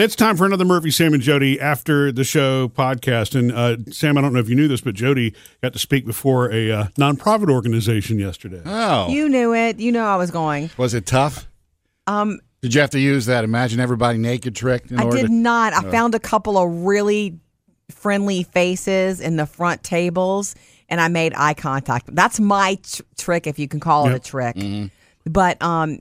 It's time for another Murphy, Sam, and Jody after the show podcast. And uh, Sam, I don't know if you knew this, but Jody got to speak before a uh, nonprofit organization yesterday. Oh, You knew it. You know I was going. was it tough? Um, Did you have to use that imagine everybody naked trick? In I order did to- not. I found a couple of really friendly faces in the front tables, and I made eye contact. That's my tr- trick, if you can call it a trick. Mm-hmm. But um,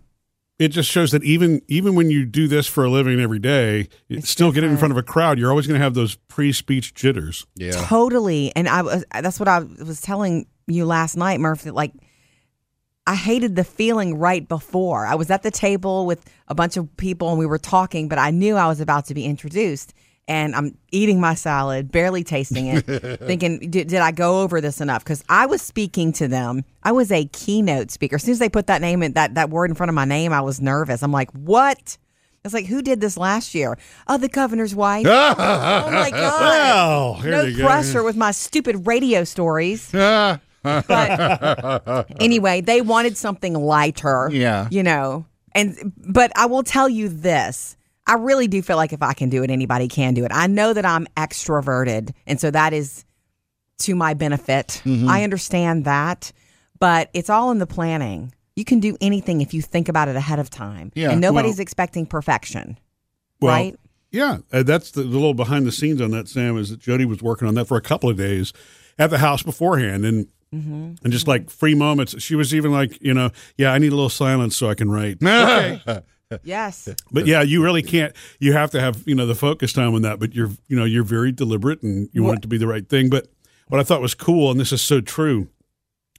It just shows that even even when you do this for a living every day, you It's still get it in front of a crowd. You're always going to have those pre-speech jitters. Yeah. Totally. And I was that's what I was telling you last night, Murphy. Like I hated the feeling right before. I was at the table with a bunch of people and we were talking, but I knew I was about to be introduced. And I'm eating my salad, barely tasting it, thinking, did, did I go over this enough? Because I was speaking to them. I was a keynote speaker. As soon as they put that name in that, that word in front of my name, I was nervous. I'm like, what? It's like, who did this last year? Oh, the governor's wife. oh my God Well, here no you go. pressure with my stupid radio stories. but anyway, they wanted something lighter. Yeah. You know. And but I will tell you this. I really do feel like if I can do it, anybody can do it. I know that I'm extroverted, and so that is to my benefit. Mm-hmm. I understand that, but it's all in the planning. You can do anything if you think about it ahead of time. Yeah, And nobody's well- expecting perfection. Well, right? Yeah, uh, that's the, the little behind the scenes on that. Sam is that Jody was working on that for a couple of days at the house beforehand, and Mm-hmm. and just like free moments. She was even like, you know, yeah, I need a little silence so I can write. okay, Yes. but yeah, you really can't. You have to have you know the focus time on that. But you're you know you're very deliberate and you want it to be the right thing. But what I thought was cool, and this is so true.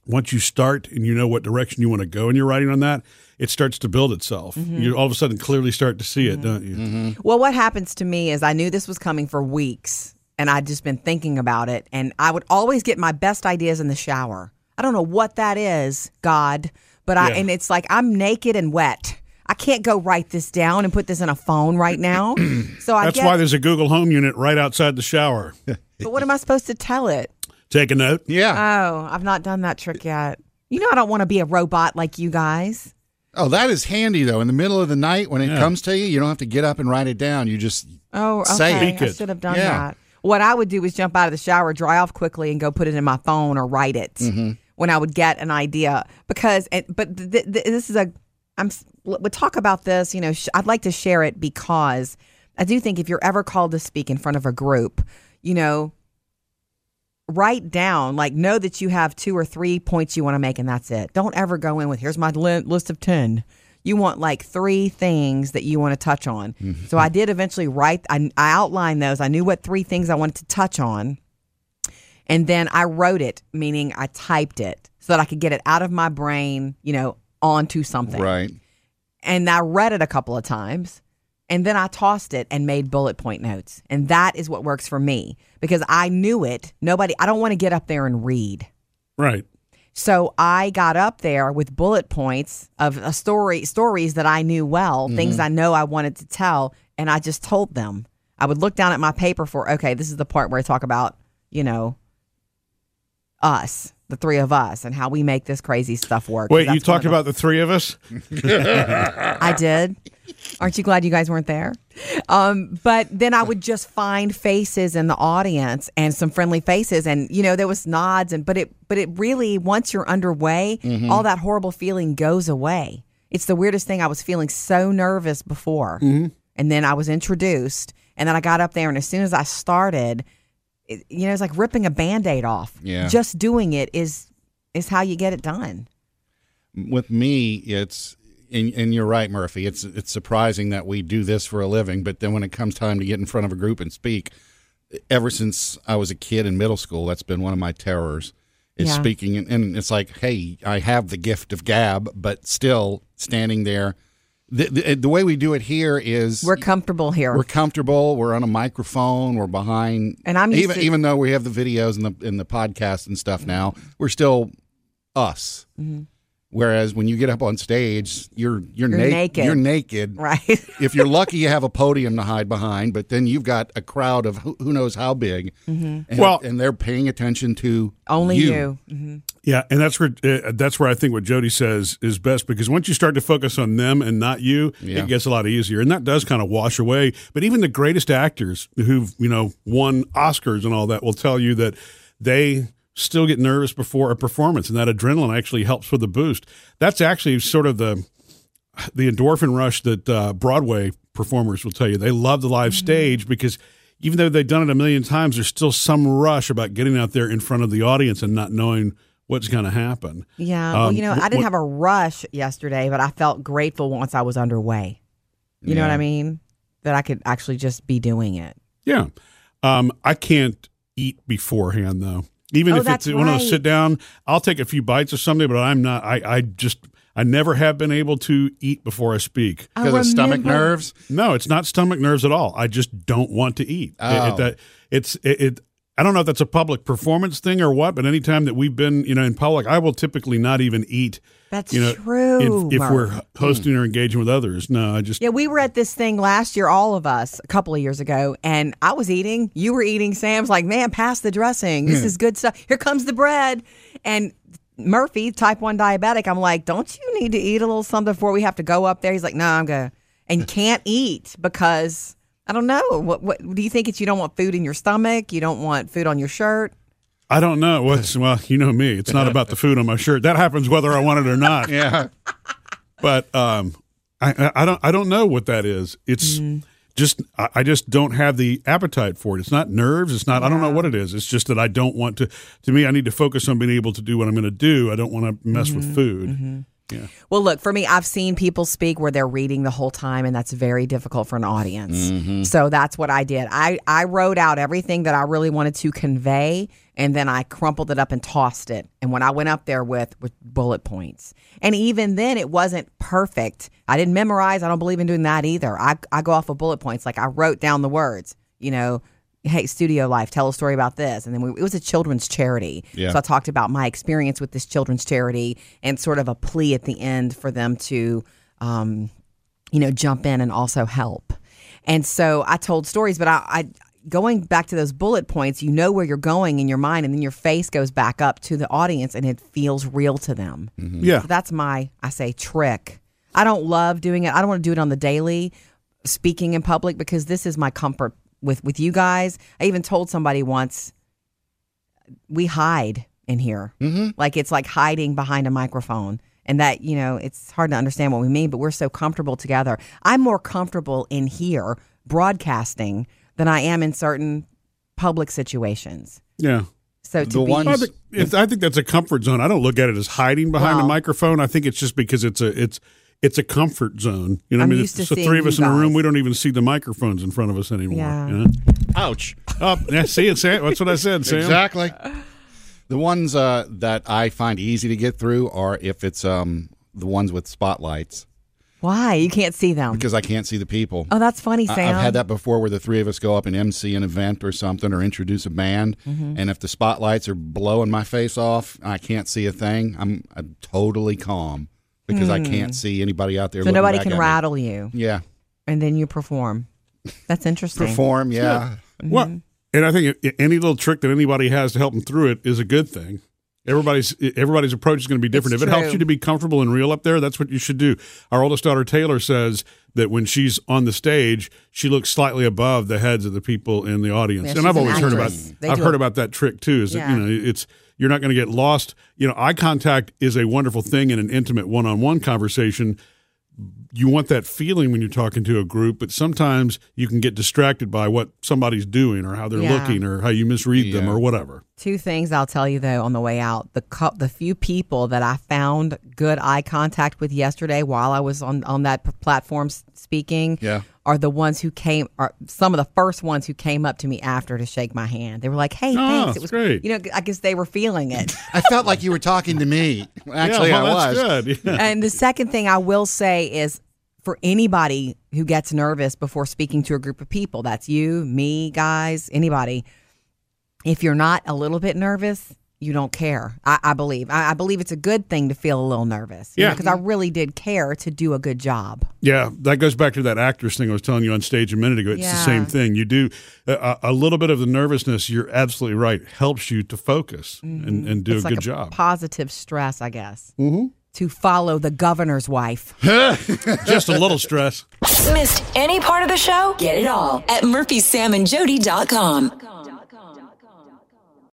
Once you start and you know what direction you want to go and you're writing on that, it starts to build itself. Mm-hmm. You all of a sudden clearly start to see it, don't you? Well, what happens to me is I knew this was coming for weeks and I'd just been thinking about it. And I would always get my best ideas in the shower. I don't know what that is, God, but I, Yeah. and it's like I'm naked and wet. I can't go write this down and put this in a phone right now. So I That's get, why there's a Google Home unit right outside the shower. but what am I supposed to tell it? Take a note. Yeah. Oh, I've not done that trick yet. You know, I don't want to be a robot like you guys. Oh, that is handy though. In the middle of the night when it Yeah. comes to you, you don't have to get up and write it down. You just Oh, Say it. I should have done Yeah. that. What I would do is jump out of the shower, dry off quickly, and go put it in my phone or write it Mm-hmm. when I would get an idea. Because, and- but th- th- this is a, I'm, we'll talk about this. You know, sh- I'd like to share it because I do think if you're ever called to speak in front of a group, you know, write down, like, know that you have two or three points you want to make, and that's it. Don't ever go in with, here's my li- list of 10. You want like three things that you want to touch on. Mm-hmm. So I did eventually write, I, I outlined those. I knew what three things I wanted to touch on. And then I wrote it, meaning I typed it so that I could get it out of my brain, you know, onto something right. And I read it a couple of times and then I tossed it and made bullet point notes. And that is what works for me because I knew it. Nobody, I don't want to get up there and read. Right. So I got up there with bullet points of a story, stories that I knew well, mm-hmm. things I know I wanted to tell, and I just told them. I would look down at my paper for, okay, this is the part where I talk about, you know, us, the three of us, and how we make this crazy stuff work. Wait, you talked about the three of us? I did. Aren't you glad you guys weren't there? Um, but then I would just find faces in the audience and some friendly faces, and you know there was nods, and but it but it really once you're underway, all that horrible feeling goes away. It's the weirdest thing. I was feeling so nervous before, and then I was introduced, and then I got up there, and as soon as I started, it, you know, it's like ripping a band-aid off. Yeah. just doing it is is how you get it done. With me, it's and, and you're right, Murphy. It's it's surprising that we do this for a living, but then when it comes time to get in front of a group and speak, ever since I was a kid in middle school, that's been one of my terrors. Is Yeah. speaking, and, and it's like, hey, I have the gift of gab, but still standing there. The, the, the way we do it here is We're comfortable here. we're comfortable. We're on a microphone. We're behind, And I'm even to- even though we have the videos and the in the podcast and stuff now, we're still us. Mm-hmm. Whereas when you get up on stage, you're you're, You're na- naked. You're naked. right. if you're lucky, you have a podium to hide behind, but then you've got a crowd of who, who knows how big, Mm-hmm. and, Well- and they're paying attention to Only you. you. Mhm. Yeah, and that's where uh, that's where I think what Jody says is best because once you start to focus on them and not you, Yeah. it gets a lot easier, and that does kind of wash away. But even the greatest actors who've you know won Oscars and all that will tell you that they still get nervous before a performance, and that adrenaline actually helps with the boost. That's actually sort of the the endorphin rush that uh, Broadway performers will tell you. They love the live stage because even though they've done it a million times, there's still some rush about getting out there in front of the audience and not knowing what's going to happen. Yeah. well, Um, you know, I didn't wh- have a rush yesterday, but I felt grateful once I was underway. You know what I mean? That I could actually just be doing it. Yeah. Um, I can't eat beforehand though. Even Oh, if it's that's when I sit down, I'll take a few bites or something, but I'm not. I, I just I never have been able to eat before I speak. Because of stomach nerves. No, it's not stomach nerves at all. I just don't want to eat. It- Oh. it- that it's it, it. I don't know if that's a public performance thing or what, but anytime that we've been, you know, in public, I will typically not even eat. That's you know, true. if, if we're hosting or engaging with others. No, I just Yeah, we were at this thing last year, all of us, a couple of years ago, and I was eating. You were eating. Sam's like, man, pass the dressing. This hmm. is good stuff. Here comes the bread. And Murphy, type 1 diabetic, I'm like, don't you need to eat a little something before we have to go up there? He's like, no, I'm to. And can't eat because, I don't know. What, what do you think it's you don't want food in your stomach? You don't want food on your shirt? I don't know what's well. You know me. It's not about the food on my shirt. That happens whether I want it or not. Yeah. But um, I, I I don't I don't know what that is. It's mm. just I, I just don't have the appetite for it. It's not nerves. It's not. I don't know what it is. It's just that I don't want to. To me, I need to focus on being able to do what I'm going to do. I don't want to mess with mm-hmm. food. Mm-hmm. Yeah. Well, look, for me, I've seen people speak where they're reading the whole time, and that's very difficult for an audience. Mm-hmm. So that's what I did. I, I wrote out everything that I really wanted to convey, and then I crumpled it up and tossed it. And when I went up there with, with bullet points, and even then, it wasn't perfect. I didn't memorize. I don't believe in doing that either. I, I go off of bullet points. Like I wrote down the words, you know, hey, studio life, tell a story about this. And then we, it was a children's charity. Yeah. So I talked about my experience with this children's charity and sort of a plea at the end for them to, um, you know, jump in and also help. And so I told stories, but I, I going back to those bullet points, you know where you're going in your mind, and then your face goes back up to the audience, and it feels real to them. Yeah. So that's my, I say, trick. I don't love doing it. I don't want to do it on the daily, speaking in public, because this is my comfort with with you guys. I even told somebody once, we hide in here, mm-hmm. like it's like hiding behind a microphone. And that, you know, it's hard to understand what we mean, but we're so comfortable together. I'm more comfortable in here broadcasting than I am in certain public situations. Yeah. So to The be, ones- I think, it's, I think that's a comfort zone. I don't look at it as hiding behind Well- a microphone. I think it's just because it's a it's it's a comfort zone. You know, what I I'm mean, used it's to the three of us in a room. We don't even see the microphones in front of us anymore. Yeah. you know? Ouch. Oh, yeah, see it, Sam. That's what I said, Sam. Exactly. The ones uh, that I find easy to get through are if it's um, the ones with spotlights why you can't see them? because I can't see the people. oh, that's funny, I- Sam. I've had that before where the three of us go up and MC an event or something or introduce a band. Mm-hmm. And if the spotlights are blowing my face off, and I can't see a thing, I'm, I'm totally calm because I can't see anybody out there. Hmm. so looking nobody back can at me. rattle you, Yeah. and then you perform. That's interesting. Perform, yeah. Well, and I think i- any little trick that anybody has to help them through it is a good thing. Everybody's everybody's approach is going to be different. It's if it helps true. you to be comfortable and real up there, that's what you should do. Our oldest daughter Taylor says that when she's on the stage, she looks slightly above the heads of the people in the audience. Yeah, and she's I've an always heard about actress. They I've do heard a- about that trick too. Is that Yeah. you know it's you're not going to get lost. You know, eye contact is a wonderful thing in an intimate one-on-one conversation you want that feeling when you're talking to a group, but sometimes you can get distracted by what somebody's doing or how they're Yeah. looking or how you misread them or whatever. Two things I'll tell you though on the way out. The cou- the few people that I found good eye contact with yesterday while I was on on that p- platform s- speaking Yeah. Are the ones who came are some of the first ones who came up to me after to shake my hand. They were like, "Hey, Oh, thanks." It was great. You know, I guess they were feeling it. I felt like you were talking to me. Actually, yeah, well, I was. good. Yeah. and the second thing I will say is for anybody who gets nervous before speaking to a group of people, that's you, me, guys, anybody. If you're not a little bit nervous, you don't care. I, I believe. I, I believe it's a good thing to feel a little nervous. Yeah. Because I really did care to do a good job. Yeah, that goes back to that actress thing I was telling you on stage a minute ago. It's the same thing. You do a, a little bit of the nervousness. You're absolutely right. Helps you to focus and, and do Mm-hmm. it's a like good a job. positive stress, I guess. Mm-hmm. To follow the governor's wife. Just a little stress. Missed any part of the show? Get it all at murphysamandjody.com.